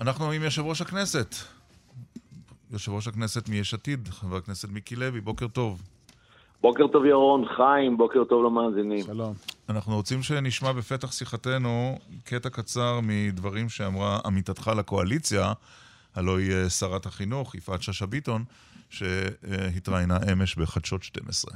אנחנו עם יושב ראש הכנסת. יושב ראש הכנסת מיש עתיד, חבר הכנסת מיקי לוי, בוקר טוב. בוקר טוב ירון, חיים, בוקר טוב למאזינים. שלום. אנחנו רוצים שנשמע בפתח שיחתנו קטע קצר מדברים שאמרה עמיתתך לקואליציה, הלוא היא אה, שרת החינוך, יפעת שאשא ביטון, שהתראיינה אמש בחדשות 12.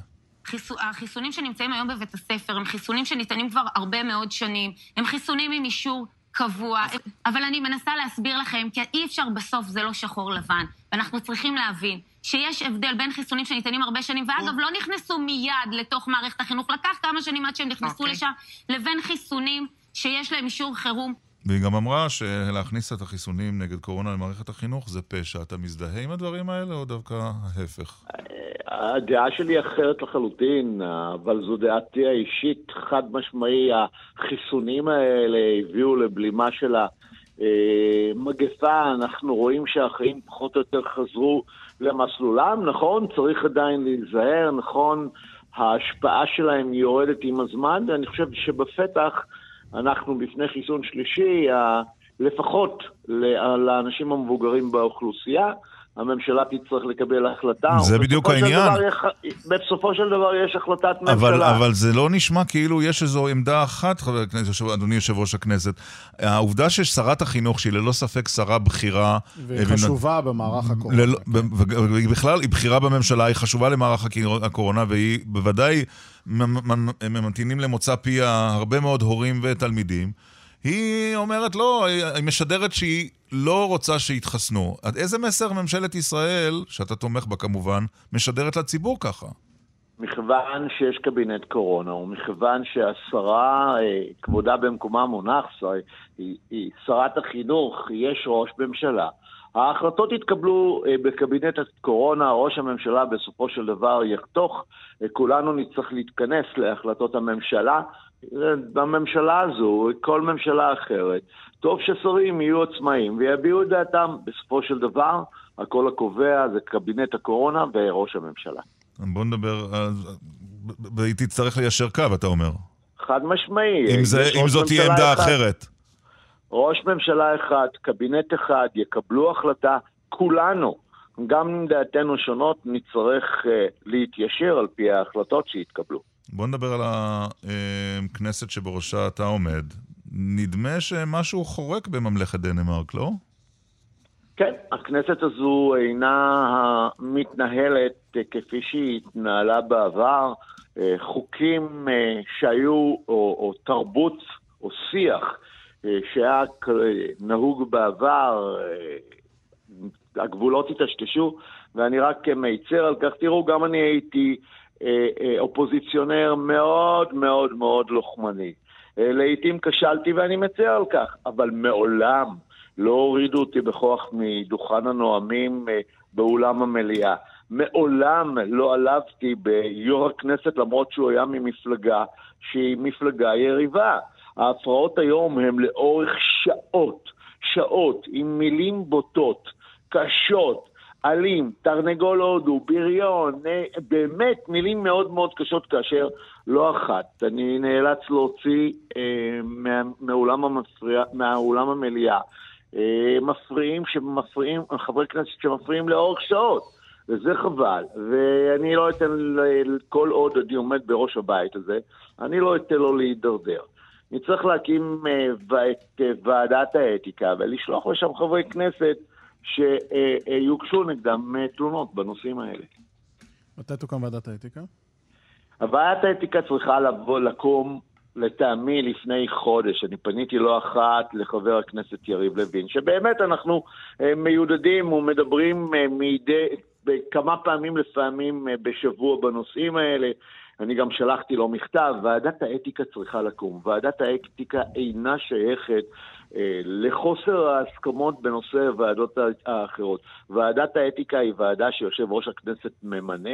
החיסונים שנמצאים היום בבית הספר הם חיסונים שניתנים כבר הרבה מאוד שנים, הם חיסונים עם אישור קבוע, אבל אני מנסה להסביר לכם, כי אי אפשר בסוף, זה לא שחור לבן. ואנחנו צריכים להבין שיש הבדל בין חיסונים שניתנים הרבה שנים, ואגב, לא נכנסו מיד לתוך מערכת החינוך, לקח כמה שנים עד שהם נכנסו okay. אוקיי. לשם, לבין חיסונים שיש להם אישור חירום. והיא גם אמרה שלהכניס את החיסונים נגד קורונה למערכת החינוך זה פשע. אתה מזדהה עם הדברים האלה, או דווקא ההפך? הדעה שלי אחרת לחלוטין, אבל זו דעתי האישית, חד משמעי, החיסונים האלה הביאו לבלימה של המגפה, אנחנו רואים שהחיים פחות או יותר חזרו למסלולם, נכון, צריך עדיין להיזהר, נכון, ההשפעה שלהם יורדת עם הזמן, ואני חושב שבפתח אנחנו בפני חיסון שלישי, לפחות לאנשים המבוגרים באוכלוסייה. הממשלה תצטרך לקבל החלטה. זה בדיוק העניין. יש, בסופו של דבר יש החלטת ממשלה. אבל, אבל זה לא נשמע כאילו יש איזו עמדה אחת, חבר הכנסת, אדוני יושב ראש הכנסת. העובדה ששרת החינוך, שהיא ללא ספק שרה בכירה... וחשובה ו... במערך הקורונה. ללא, כן. בכלל, היא בכירה בממשלה, היא חשובה למערך הקורונה, והיא בוודאי ממתינים למוצא פיה הרבה מאוד הורים ותלמידים. היא אומרת לא, היא משדרת שהיא לא רוצה שיתחסנו. עד איזה מסר ממשלת ישראל, שאתה תומך בה כמובן, משדרת לציבור ככה? מכיוון שיש קבינט קורונה, ומכיוון שהשרה, אה, כבודה במקומה מונח, היא, היא שרת החינוך, יש ראש ממשלה. ההחלטות יתקבלו אה, בקבינט הקורונה, ראש הממשלה בסופו של דבר יחתוך, אה, כולנו נצטרך להתכנס להחלטות הממשלה, בממשלה הזו, כל ממשלה אחרת, טוב ששרים יהיו עצמאים ויביעו את דעתם. בסופו של דבר, הכל הקובע זה קבינט הקורונה וראש הממשלה. בוא נדבר, והיא תצטרך ליישר קו, אתה אומר. חד משמעי. אם, זה, אם זאת תהיה עמדה אחד, אחרת. ראש ממשלה אחד, קבינט אחד, יקבלו החלטה, כולנו, גם אם דעתנו שונות, נצטרך uh, להתיישר על פי ההחלטות שיתקבלו. בוא נדבר על הכנסת שבראשה אתה עומד. נדמה שמשהו חורק בממלכת דנמרק, לא? כן, הכנסת הזו אינה מתנהלת כפי שהיא התנהלה בעבר. חוקים שהיו, או, או תרבות או שיח שהיה נהוג בעבר, הגבולות היטשטשו, ואני רק מיצר על כך. תראו, גם אני הייתי אה, אה, אופוזיציונר מאוד מאוד מאוד לוחמני. אה, לעתים כשלתי ואני מצר על כך, אבל מעולם לא הורידו אותי בכוח מדוכן הנואמים באולם המליאה. מעולם לא עלבתי ביו"ר הכנסת למרות שהוא היה ממפלגה שהיא מפלגה יריבה. ההפרעות היום הן לאורך שעות, שעות, עם מילים בוטות, קשות, אלים, תרנגול הודו, בריון, באמת מילים מאוד מאוד קשות כאשר לא אחת. אני נאלץ להוציא אה, מה, מהאולם, המפריע, מהאולם המליאה אה, מפריעים שמפריעים, חברי כנסת שמפריעים לאורך שעות, וזה חבל. ואני לא אתן, כל עוד אני עומד בראש הבית הזה, אני לא אתן לו להידרדר. נצטרך להקים אה, את אה, ועדת האתיקה ולשלוח לשם חברי כנסת שיוגשו נגדם אה, תלונות בנושאים האלה. מתי תוקם ועדת האתיקה? ועדת האתיקה צריכה לבוא, לקום, לטעמי, לפני חודש. אני פניתי לא אחת לחבר הכנסת יריב לוין, שבאמת אנחנו אה, מיודדים ומדברים אה, מדי, כמה פעמים לפעמים בשבוע בנושאים האלה. אני גם שלחתי לו מכתב, ועדת האתיקה צריכה לקום. ועדת האתיקה אינה שייכת לחוסר ההסכמות בנושא הוועדות האחרות. ועדת האתיקה היא ועדה שיושב ראש הכנסת ממנה,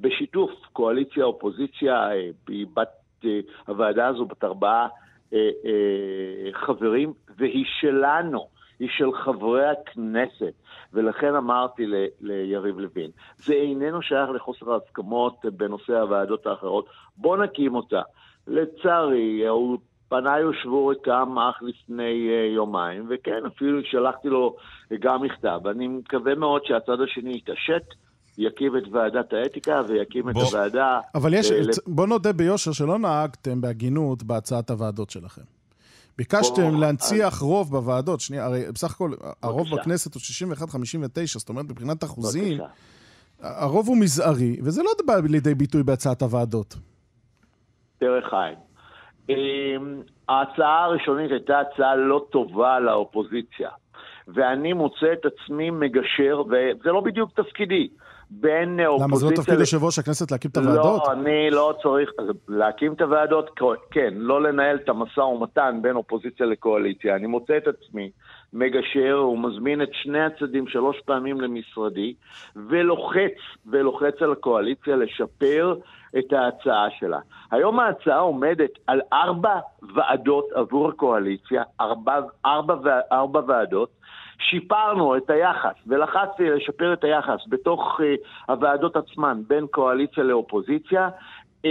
בשיתוף קואליציה-אופוזיציה, אה, היא בת, אה, הוועדה הזו בת ארבעה חברים, והיא שלנו. היא של חברי הכנסת, ולכן אמרתי ל, ליריב לוין, זה איננו שייך לחוסר ההסכמות בנושא הוועדות האחרות, בוא נקים אותה. לצערי, הוא פניי הושבו ריקם אך לפני uh, יומיים, וכן, אפילו שלחתי לו גם מכתב. אני מקווה מאוד שהצד השני יתעשת. יקים את ועדת האתיקה ויקים בוא. את הוועדה... אבל יש, uh, בוא נודה ביושר שלא נהגתם בהגינות בהצעת הוועדות שלכם. ביקשתם בוא, להנציח אז... רוב בוועדות, שנייה, הרי בסך הכל הרוב בכנסת הוא 61-59, זאת אומרת מבחינת אחוזים, בבקשה. הרוב הוא מזערי, וזה לא בא לידי ביטוי בהצעת הוועדות. דרך עין. אמ, ההצעה הראשונית הייתה הצעה לא טובה לאופוזיציה, ואני מוצא את עצמי מגשר, וזה לא בדיוק תפקידי. בין אופוזיציה... למה זה לא תפקיד יושב ראש הכנסת להקים את הוועדות? לא, אני לא צריך להקים את הוועדות, כן, לא לנהל את המשא ומתן בין אופוזיציה לקואליציה. אני מוצא את עצמי מגשר, הוא מזמין את שני הצדדים שלוש פעמים למשרדי, ולוחץ, ולוחץ על הקואליציה לשפר את ההצעה שלה. היום ההצעה עומדת על ארבע ועדות עבור הקואליציה, ארבע, ארבע, ארבע ועדות, שיפרנו את היחס, ולחצתי לשפר את היחס בתוך uh, הוועדות עצמן, בין קואליציה לאופוזיציה. Uh,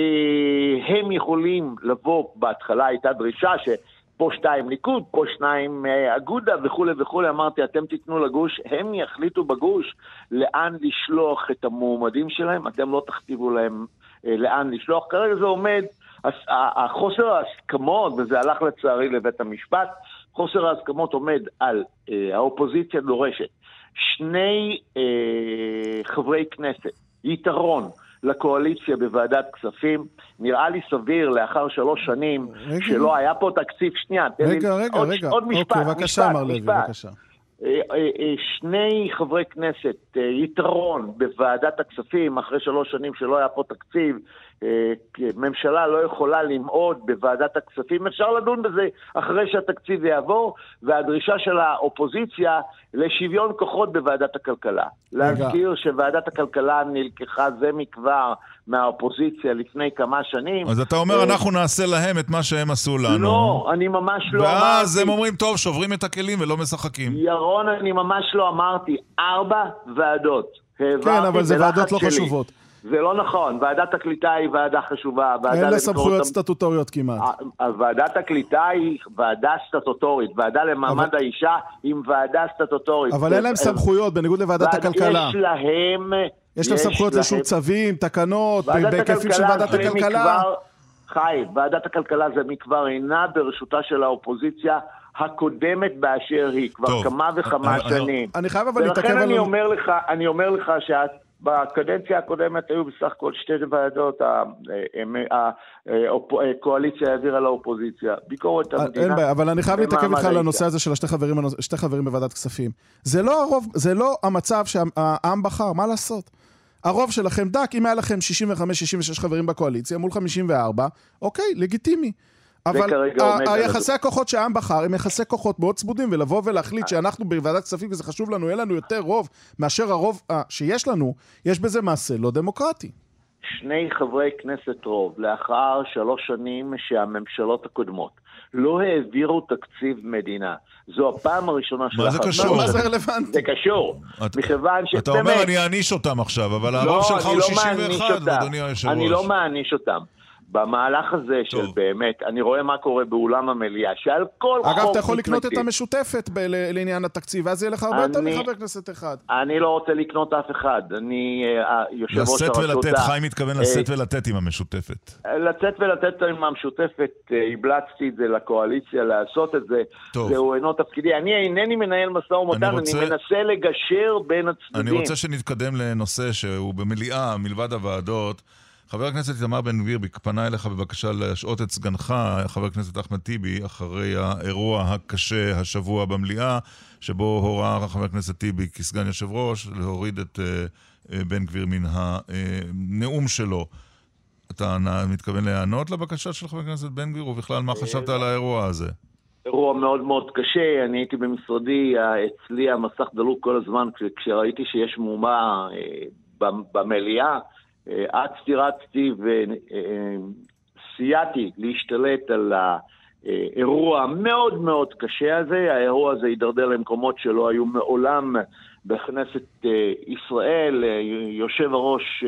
הם יכולים לבוא, בהתחלה הייתה דרישה ש... פה שתיים ליכוד, פה שניים uh, אגודה וכולי וכולי, אמרתי, אתם תיתנו לגוש, הם יחליטו בגוש לאן לשלוח את המועמדים שלהם, אתם לא תכתיבו להם uh, לאן לשלוח. כרגע זה עומד, החוסר ההסכמות, וזה הלך לצערי לבית המשפט, חוסר ההסכמות עומד על, אה, האופוזיציה דורשת שני אה, חברי כנסת, יתרון לקואליציה בוועדת כספים. נראה לי סביר לאחר שלוש שנים רגע. שלא היה פה תקציב, שנייה, תן לי רגע, עוד, רגע. עוד משפט, אוקיי, בבקשה, מר לוי, בבקשה. אה, אה, אה, שני חברי כנסת יתרון בוועדת הכספים אחרי שלוש שנים שלא היה פה תקציב, ממשלה לא יכולה למעוד בוועדת הכספים, אפשר לדון בזה אחרי שהתקציב יעבור, והדרישה של האופוזיציה לשוויון כוחות בוועדת הכלכלה. להזכיר שוועדת הכלכלה נלקחה זה מכבר מהאופוזיציה לפני כמה שנים. אז אתה אומר, אנחנו נעשה להם את מה שהם עשו לנו. לא, אני ממש לא אמרתי. ואז הם אומרים, טוב, שוברים את הכלים ולא משחקים. ירון, אני ממש לא אמרתי. ארבע ועדות. כן, אבל זה ועדות לא חשובות. זה לא נכון, ועדת הקליטה היא ועדה חשובה. אין לה סמכויות סטטוטוריות כמעט. ועדת הקליטה היא ועדה סטטוטורית, ועדה למעמד האישה היא ועדה סטטוטורית. אבל אין להם סמכויות, בניגוד לוועדת הכלכלה. יש להם... יש להם סמכויות לאישור צווים, תקנות, בהיקפים של ועדת הכלכלה. חיים, ועדת הכלכלה זה מכבר אינה בראשותה של האופוזיציה. הקודמת באשר היא, כבר טוב, כמה וכמה אני, שנים. אני חייב אבל להתעכב על... ולכן אני אומר לך, אני אומר לך שאת בקדנציה הקודמת היו בסך הכל שתי ועדות, הקואליציה העבירה לאופוזיציה. ביקורת אה, המדינה... אין בעיה, אבל אני חייב להתעכב איתך על הנושא הזה של השתי חברים, שתי חברים בוועדת כספים. זה לא הרוב, זה לא המצב שהעם בחר, מה לעשות? הרוב שלכם דק, אם היה לכם 65-66 חברים בקואליציה מול 54, אוקיי, לגיטימי. אבל היחסי הכוחות שהעם בחר הם יחסי כוחות מאוד צמודים, ולבוא ולהחליט שאנחנו בוועדת כספים, וזה חשוב לנו, יהיה לנו יותר רוב מאשר הרוב שיש לנו, יש בזה מעשה לא דמוקרטי. שני חברי כנסת רוב, לאחר שלוש שנים שהממשלות הקודמות לא העבירו תקציב מדינה. זו הפעם הראשונה של... מה זה קשור? מה זה רלוונטי? זה קשור. מכיוון ש... אתה אומר, אני אעניש אותם עכשיו, אבל הרוב לא, שלך הוא 61, לא אדוני היושב-ראש. אני לא מעניש אותם. במהלך הזה טוב. של באמת, אני רואה מה קורה באולם המליאה, שעל כל אגב, חוק... אגב, אתה יכול לקנות את המשותפת ב- לעניין התקציב, ואז יהיה לך הרבה יותר מחבר כנסת אחד. אני לא רוצה לקנות אף אחד. אני אה, יושב ראש הרשות... לשאת ולתת, חיים מתכוון אה, לשאת ולתת עם המשותפת. לצאת ולתת עם המשותפת, אה, הבלצתי את זה לקואליציה לעשות את זה. טוב. זהו אינו תפקידי. אני אינני מנהל משא ומתן, אני, רוצה... אני מנסה לגשר בין הצדדים. אני רוצה שנתקדם לנושא שהוא במליאה, מלבד הוועדות. חבר הכנסת איתמר בן גביר פנה אליך בבקשה להשעות את סגנך, חבר הכנסת אחמד טיבי, אחרי האירוע הקשה השבוע במליאה, שבו הורה חבר הכנסת טיבי כסגן יושב ראש להוריד את uh, uh, בן גביר מן הנאום שלו. אתה מתכוון להיענות לבקשה של חבר הכנסת בן גביר, ובכלל מה חשבת על האירוע הזה? אירוע מאוד מאוד קשה, אני הייתי במשרדי, אצלי המסך דלוק כל הזמן כשראיתי שיש מהומה במליאה. אצתי רצתי וסייעתי להשתלט על האירוע המאוד מאוד קשה הזה. האירוע הזה הידרדר למקומות שלא היו מעולם בכנסת אה, ישראל. יושב הראש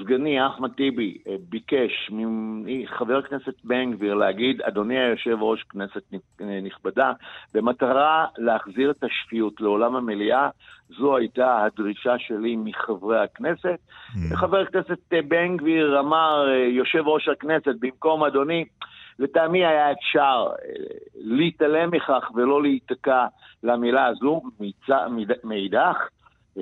סגני אחמד טיבי ביקש מחבר הכנסת בן גביר להגיד, אדוני היושב ראש, כנסת נכבדה, במטרה להחזיר את השפיות לעולם המליאה, זו הייתה הדרישה שלי מחברי הכנסת. Mm. חבר הכנסת בן גביר אמר, יושב ראש הכנסת, במקום אדוני, לטעמי היה אפשר להתעלם מכך ולא להיתקע למילה הזו. מאידך,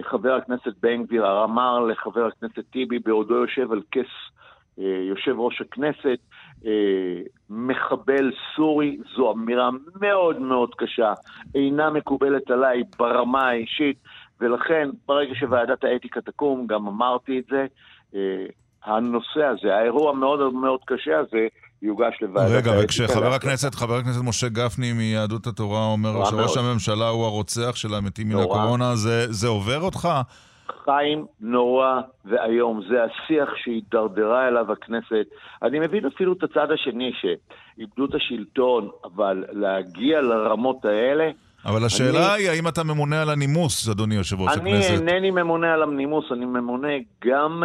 חבר הכנסת בן גביר אמר לחבר הכנסת טיבי בעודו יושב על כס אה, יושב ראש הכנסת, אה, מחבל סורי, זו אמירה מאוד מאוד קשה, אינה מקובלת עליי ברמה האישית, ולכן ברגע שוועדת האתיקה תקום, גם אמרתי את זה, אה, הנושא הזה, האירוע המאוד מאוד קשה הזה, יוגש לוועדת האתיקה. רגע, וכשחבר הכנסת, חבר הכנסת משה גפני מיהדות התורה אומר שראש הממשלה הוא הרוצח של המתים מן הקורונה, זה, זה עובר אותך? חיים נורא ואיום, זה השיח שהידרדרה אליו הכנסת. אני מבין אפילו את הצד השני, שאיבדו את השלטון, אבל להגיע לרמות האלה... אבל השאלה אני... היא, האם אתה ממונה על הנימוס, אדוני יושב ראש הכנסת? אני אינני ממונה על הנימוס, אני ממונה גם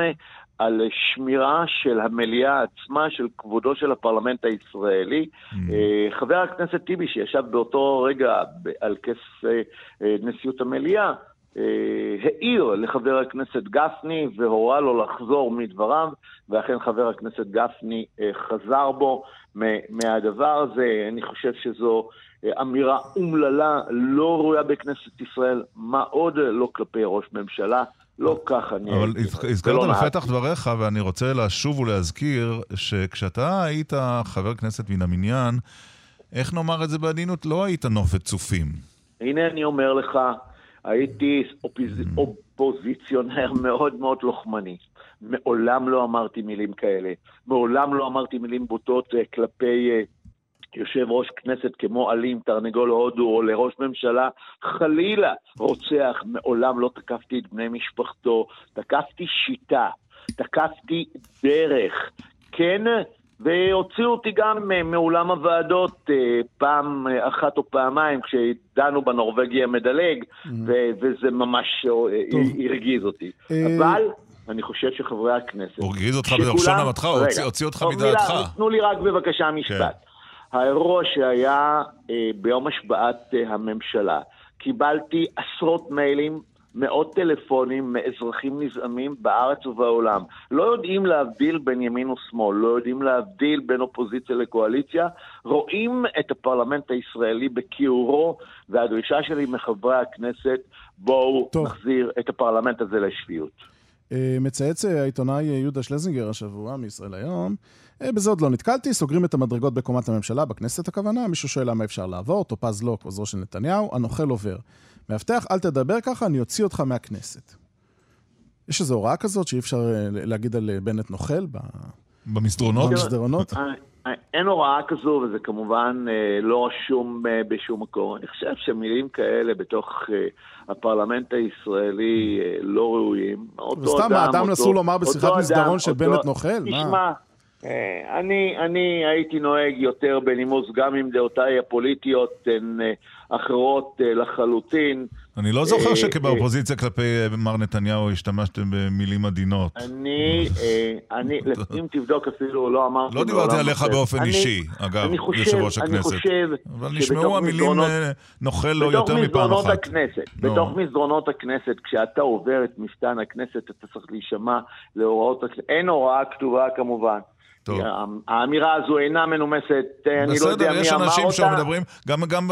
על שמירה של המליאה עצמה, של כבודו של הפרלמנט הישראלי. Mm. hmm חבר הכנסת טיבי, שישב באותו רגע על כס אה, אה, נשיאות המליאה, העיר לחבר הכנסת גפני והורה לו לחזור מדבריו, ואכן חבר הכנסת גפני חזר בו מהדבר הזה. אני חושב שזו אמירה אומללה, לא ראויה בכנסת ישראל, מה עוד לא כלפי ראש ממשלה. לא ככה אני... אבל הזכרת בפתח דבריך, ואני רוצה לשוב ולהזכיר, שכשאתה היית חבר כנסת מן המניין, איך נאמר את זה בעדינות? לא היית נופת צופים. הנה אני אומר לך, הייתי אופוז... Mm. אופוזיציונר מאוד מאוד לוחמני. מעולם לא אמרתי מילים כאלה. מעולם לא אמרתי מילים בוטות אה, כלפי אה, יושב ראש כנסת כמו אלים, תרנגול הודו, או לראש ממשלה, חלילה רוצח, מעולם לא תקפתי את בני משפחתו, תקפתי שיטה, תקפתי דרך. כן, והוציאו אותי גם אה, מאולם הוועדות אה, פעם אה, אחת או פעמיים כשדנו בנורבגי המדלג, mm-hmm. וזה ממש הרגיז אותי. אבל... אני חושב שחברי הכנסת... הרגיז אותך בלשון המתך, הוציא אותך מדעתך. תנו לי רק בבקשה משפט. האירוע שהיה אה, ביום השבעת אה, הממשלה, קיבלתי עשרות מיילים, מאות טלפונים מאזרחים נזעמים בארץ ובעולם. לא יודעים להבדיל בין ימין ושמאל, לא יודעים להבדיל בין אופוזיציה לקואליציה, רואים את הפרלמנט הישראלי בכיעורו, והדרישה שלי מחברי הכנסת, בואו טוב. נחזיר את הפרלמנט הזה לשפיות. אה, מצייץ אה, העיתונאי יהודה שלזינגר השבוע מישראל היום. אה, בזה עוד לא נתקלתי, סוגרים את המדרגות בקומת הממשלה, בכנסת הכוונה, מישהו שואל למה אפשר לעבור, טופז לוק, עוזרו של נתניהו, הנוכל עובר. מאבטח, אל תדבר ככה, אני אוציא אותך מהכנסת. יש איזו הוראה כזאת שאי אפשר להגיד על בנט נוכל במסדרונות? במסדרונות? אין הוראה כזו, וזה כמובן לא רשום בשום מקום. אני חושב שמילים כאלה בתוך הפרלמנט הישראלי לא ראויים. וסתם האדם נסו לומר בשיחת מסדרון שבנט נוכל? תשמע, אה, אני, אני הייתי נוהג יותר בנימוס, גם אם דעותיי הפוליטיות הן אה, אחרות אה, לחלוטין. אני לא זוכר שכבאופוזיציה כלפי מר נתניהו השתמשתם במילים עדינות. אני, אני, אם תבדוק אפילו, לא אמרתי... לא דיברתי עליך באופן אישי, אגב, יושב ראש הכנסת. אני חושב... אבל נשמעו המילים נוכל לו יותר מפעם אחת. הכנסת, בתוך מסדרונות הכנסת, כשאתה עובר את מפתן הכנסת, אתה צריך להישמע להוראות. אין הוראה כתובה כמובן. טוב. האמירה הזו אינה מנומסת, אני לא יודע מי אמר אותה. בסדר, יש אנשים שמדברים, גם, גם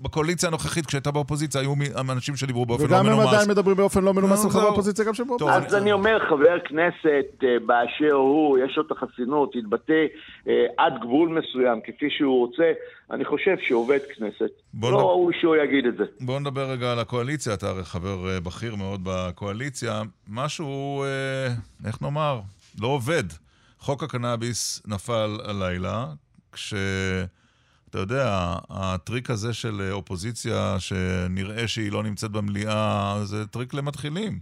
בקואליציה הנוכחית, כשהייתה באופוזיציה, היו אנשים שדיברו באופן לא מנומס. וגם הם עדיין מדברים באופן לא מנומס על חברי אופוזיציה, גם שבאופוזיציה. אז אני אומר, חבר כנסת אה, באשר הוא, יש לו את החסינות, יתבטא אה, עד גבול מסוים, כפי שהוא רוצה, אני חושב שהוא עובד כנסת. לא ראוי שהוא יגיד את זה. בואו נדבר רגע על הקואליציה, אתה הרי חבר אה, בכיר מאוד בקואליציה. משהו, איך נאמר, לא עובד. חוק הקנאביס נפל הלילה, כש... אתה יודע, הטריק הזה של אופוזיציה, שנראה שהיא לא נמצאת במליאה, זה טריק למתחילים.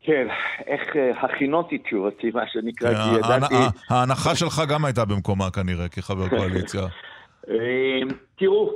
כן, איך אה, הכינותי תשובתי, מה שנקרא, כי כן, ידעתי... ההנחה שלך גם הייתה במקומה כנראה, כחבר קואליציה. אה, תראו,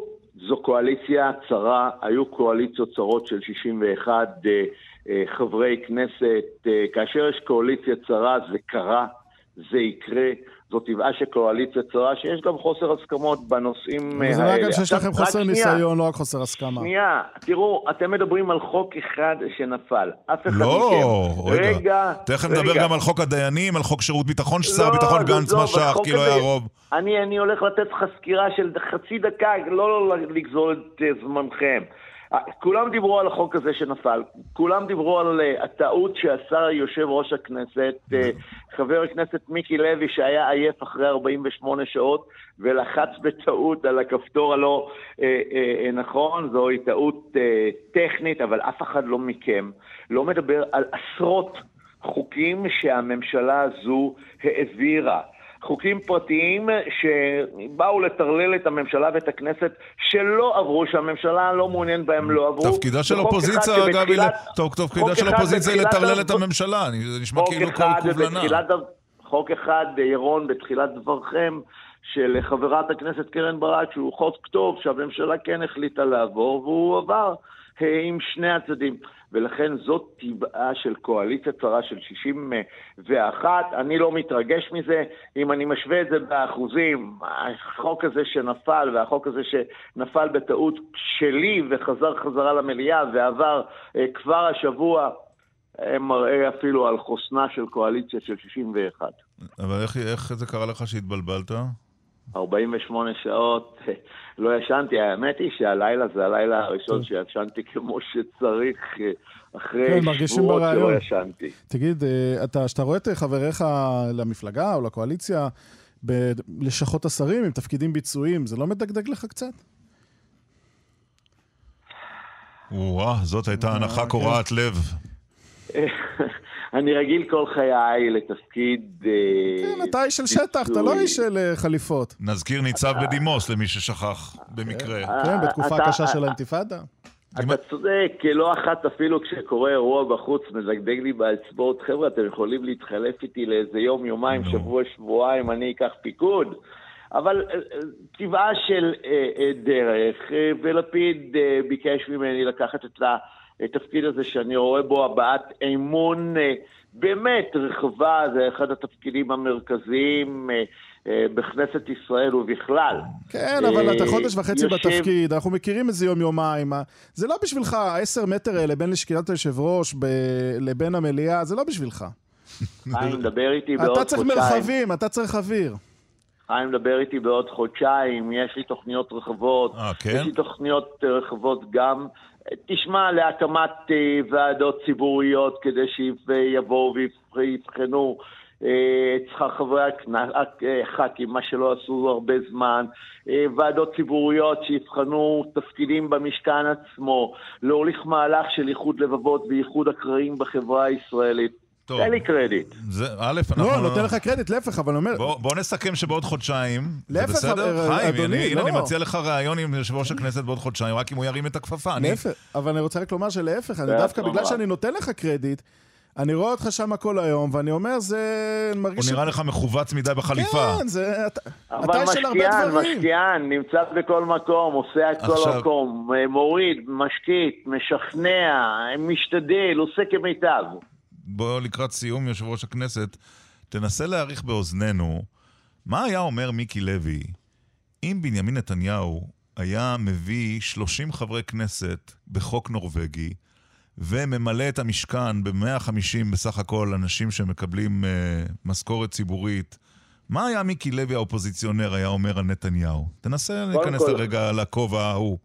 זו קואליציה צרה, היו קואליציות צרות של 61 אה, אה, חברי כנסת. כאשר יש קואליציה צרה זה קרה, זה יקרה. זו טבעה של קואליציה צרה, שיש גם חוסר הסכמות בנושאים האלה. זה לא רק שיש לכם חוסר ניסיון, לא רק חוסר הסכמה. שנייה, תראו, אתם מדברים על חוק אחד שנפל. אף אחד לא, מכם. רגע. רגע, תכף נדבר גם על חוק הדיינים, על חוק שירות ביטחון, ששר לא, הביטחון גנץ לא, משך, כי לא היה רוב. אני, אני הולך לתת לך סקירה של חצי דקה, לא, לא לגזול את אה, זמנכם. כולם דיברו על החוק הזה שנפל, כולם דיברו על uh, הטעות שעשה יושב ראש הכנסת, uh, חבר הכנסת מיקי לוי שהיה עייף אחרי 48 שעות ולחץ בטעות על הכפתור הלא נכון, זוהי טעות טכנית, אבל אף אחד לא מכם לא מדבר על עשרות חוקים שהממשלה הזו העבירה. חוקים פרטיים שבאו לטרלל את הממשלה ואת הכנסת שלא עברו, שהממשלה לא מעוניינת בהם לא עברו. תפקידה של אופוזיציה, אגב, תפקידה של אופוזיציה היא לטרלל את הממשלה, זה נשמע כאילו כל קובלנה. חוק אחד, ירון, בתחילת דברכם, של חברת הכנסת קרן ברק, שהוא חוק טוב שהממשלה כן החליטה לעבור, והוא עבר אה, עם שני הצדדים. ולכן זאת טבעה של קואליציה צרה של 61. אני לא מתרגש מזה. אם אני משווה את זה באחוזים, החוק הזה שנפל והחוק הזה שנפל בטעות שלי וחזר חזרה למליאה ועבר אה, כבר השבוע, אה, מראה אפילו על חוסנה של קואליציה של 61. אבל איך, איך זה קרה לך שהתבלבלת? 48 שעות לא ישנתי. האמת היא שהלילה זה הלילה הראשון שישנתי כמו שצריך, אחרי כן, שבועות שלא ישנתי. תגיד, אתה, שאתה רואה את חבריך למפלגה או לקואליציה בלשכות השרים עם תפקידים ביצועיים, זה לא מדגדג לך קצת? וואה, זאת הייתה הנחה קורעת לב. אני רגיל כל חיי לתפקיד... אה, כן, אתה איש של שטח, אתה לא איש של אה, חליפות. נזכיר ניצב בדימוס, למי ששכח, במקרה. כן, בתקופה הקשה של האינתיפאדה. אתה צודק, לא אחת אפילו כשקורה אירוע בחוץ, מדגדג לי באצבעות, חבר'ה, אתם יכולים להתחלף איתי לאיזה יום, יומיים, שבוע, שבועיים, אני אקח פיקוד. אבל אה, טבעה של דרך, ולפיד ביקש ממני לקחת את ה... התפקיד הזה שאני רואה בו הבעת אמון אה, באמת רחבה, זה אחד התפקידים המרכזיים אה, אה, בכנסת ישראל ובכלל. כן, אבל אתה חודש וחצי יושב... בתפקיד, אנחנו מכירים איזה יום-יומיים. זה לא בשבילך, העשר מטר האלה בין לשקילת היושב-ראש ב... לבין המליאה, זה לא בשבילך. חיים, מדבר איתי בעוד חודשיים. אתה צריך מרחבים, אתה צריך אוויר. חיים, מדבר איתי בעוד חודשיים, יש לי תוכניות רחבות. אה, כן? יש לי תוכניות רחבות גם תשמע, להקמת אה, ועדות ציבוריות כדי שיבואו ויבחנו אה, את שכר חברי הח"כים, מה שלא עשו הרבה זמן, אה, ועדות ציבוריות שיבחנו תפקידים במשכן עצמו, להוליך מהלך של איחוד לבבות ואיחוד הקרעים בחברה הישראלית. טוב. תן לי קרדיט. זה, א', אנחנו... לא, נותן לך קרדיט, להפך, אבל אומר... בוא, בוא נסכם שבעוד חודשיים, להפך, זה בסדר? חיים, אדוני, אני, לא. הנה, אני מציע לך ראיון עם יושב ראש הכנסת בעוד חודשיים, רק אם הוא ירים את הכפפה. להפך. אבל אני רוצה רק לומר שלהפך, אני דווקא בגלל שאני נותן לך קרדיט, אני רואה אותך שם כל היום, ואני אומר, זה... הוא נראה לך מכווץ מדי בחליפה. כן, זה... אתה איש של הרבה דברים. אבל משקיען, משקיען, נמצא בכל מקום, עושה את כל מקום, מוריד, משקיט, משכנע, משתדל, עושה כמיטב. בוא לקראת סיום, יושב ראש הכנסת, תנסה להעריך באוזנינו מה היה אומר מיקי לוי אם בנימין נתניהו היה מביא 30 חברי כנסת בחוק נורבגי וממלא את המשכן ב-150 בסך הכל אנשים שמקבלים uh, משכורת ציבורית. מה היה מיקי לוי האופוזיציונר היה אומר על נתניהו? תנסה להיכנס לרגע לכובע ההוא.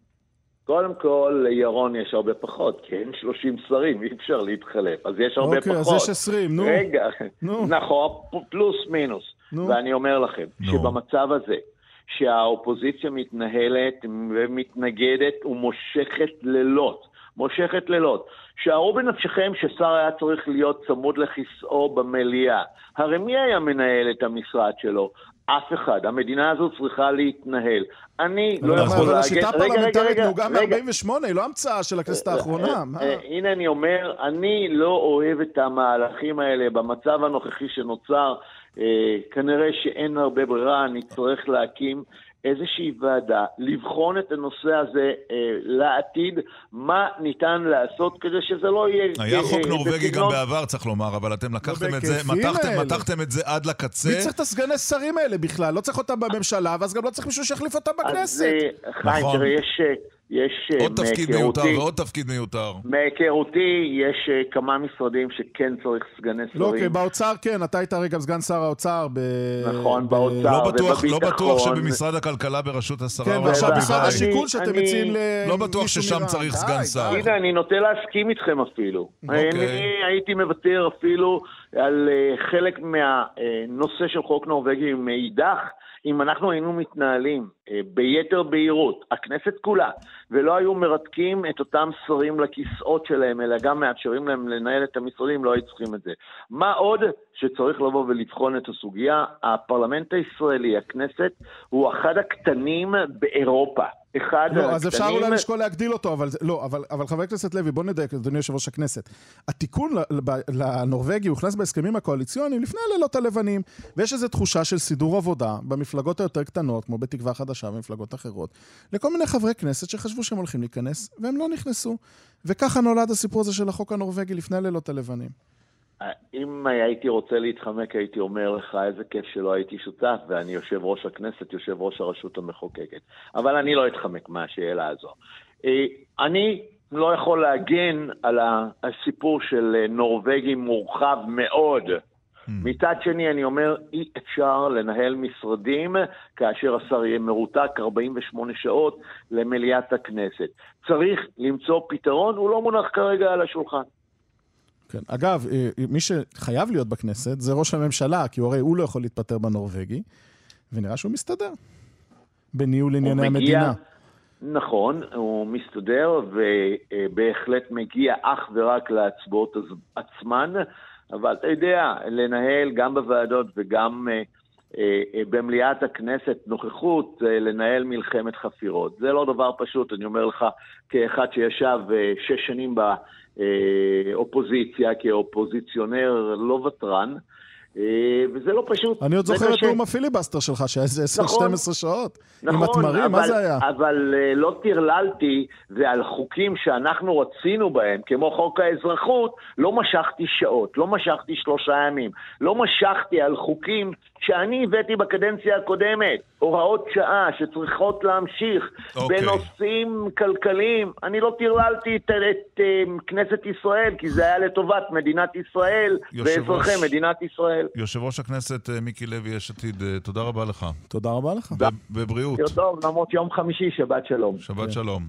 קודם כל, לירון יש הרבה פחות, כי אין 30 שרים, אי אפשר להתחלף, אז יש הרבה אוקיי, פחות. אוקיי, אז יש 20, נו. רגע, נו. נכון, פלוס מינוס. נו. ואני אומר לכם, נו. שבמצב הזה, שהאופוזיציה מתנהלת ומתנגדת ומושכת לילות, מושכת לילות. שערו בנפשכם ששר היה צריך להיות צמוד לכיסאו במליאה. הרי מי היה מנהל את המשרד שלו? אף אחד. המדינה הזו צריכה להתנהל. אני לא יכול להגיד... אבל השיטה הפרלמנטרית נהוגה מ-48, היא לא המצאה של הכנסת אה, האחרונה. אה, הנה אני אומר, אני לא אוהב את המהלכים האלה במצב הנוכחי שנוצר. אה, כנראה שאין הרבה ברירה, נצטרך להקים איזושהי ועדה, לבחון את הנושא הזה אה, לעתיד, מה ניתן לעשות כדי שזה לא יהיה... היה אה, חוק נורבגי גם בעבר, צריך לומר, אבל אתם לקחתם את זה, מתחתם, מתחתם את זה עד לקצה. מי צריך את הסגני שרים האלה בכלל? לא צריך אותם בממשלה, ואז גם לא צריך מישהו שיחליף אותם בכנסת. אז חיים, נכון. תראה, יש... יש אה, עוד תפקיד מיותר ועוד תפקיד מיותר. מהיכרותי יש אה, כמה משרדים שכן צריך סגני שרים. לא, אוקיי, באוצר כן, אתה היית הרי גם סגן שר האוצר ב... נכון, באוצר לא בטוח, לא בטוח שבמשרד הכלכלה בראשות השרה כן, ועכשיו משרד השיכון שאתם מציעים למישהו לא בטוח ששם צריך סגן שר. הנה, אני נוטה להסכים איתכם אפילו. אוקיי. אני הייתי מוותר אפילו על אה, חלק מהנושא של חוק נורבגי מאידך. אם אנחנו היינו מתנהלים ביתר בהירות, הכנסת כולה, ולא היו מרתקים את אותם שרים לכיסאות שלהם, אלא גם מאפשרים להם לנהל את המשרדים, לא היו צריכים את זה. מה עוד שצריך לבוא ולבחון את הסוגיה? הפרלמנט הישראלי, הכנסת, הוא אחד הקטנים באירופה. אחד לא, אז אפשר אולי לשקול להגדיל אותו, אבל לא, אבל, אבל חבר הכנסת לוי, בוא נדייק, אדוני יושב ראש הכנסת. התיקון לנורבגי הוכנס בהסכמים הקואליציוניים לפני הלילות הלבנים, ויש איזו תחושה של סידור עבודה במפלגות היותר קטנות, כמו בתקווה חדשה ומפלגות אחרות, לכל מיני חברי כנסת שחשבו שהם הולכים להיכנס, והם לא נכנסו. וככה נולד הסיפור הזה של החוק הנורבגי לפני הלילות הלבנים. אם הייתי רוצה להתחמק, הייתי אומר לך איזה כיף שלא הייתי שותף, ואני יושב ראש הכנסת, יושב ראש הרשות המחוקקת. אבל אני לא אתחמק מהשאלה הזו. אה, אני לא יכול להגן על הסיפור של נורבגי מורחב מאוד. Hmm. מצד שני, אני אומר, אי אפשר לנהל משרדים כאשר השר יהיה מרותק 48 שעות למליאת הכנסת. צריך למצוא פתרון, הוא לא מונח כרגע על השולחן. כן. אגב, אה, אה, מי שחייב להיות בכנסת זה ראש הממשלה, כי הוא הרי הוא לא יכול להתפטר בנורבגי, ונראה שהוא מסתדר בניהול ענייני המדינה. נכון, הוא מסתדר ובהחלט מגיע אך ורק להצבעות עצמן, אבל אתה יודע, לנהל גם בוועדות וגם אה, במליאת הכנסת נוכחות, לנהל מלחמת חפירות. זה לא דבר פשוט, אני אומר לך, כאחד שישב שש שנים אופוזיציה, כאופוזיציונר לא ותרן, אה, וזה לא פשוט. אני עוד זוכר את נאום הפיליבסטר שלך, שהיה איזה 10-12 נכון, שעות. נכון, עם התמרים, מה זה היה? אבל אה, לא טרללתי, ועל חוקים שאנחנו רצינו בהם, כמו חוק האזרחות, לא משכתי שעות, לא משכתי שלושה ימים. לא משכתי על חוקים שאני הבאתי בקדנציה הקודמת, הוראות שעה שצריכות להמשיך okay. אוקיי. בנושאים כלכליים. אני לא טרללתי את, את, את אה, כנסת ישראל, כי זה היה לטובת מדינת ישראל ואזרחי מדינת ישראל. יושב ראש הכנסת אה, מיקי לוי, יש עתיד, אה, תודה רבה לך. תודה רבה לך. בבריאות. טוב, למרות יום חמישי, שבת שלום. שבת שלום.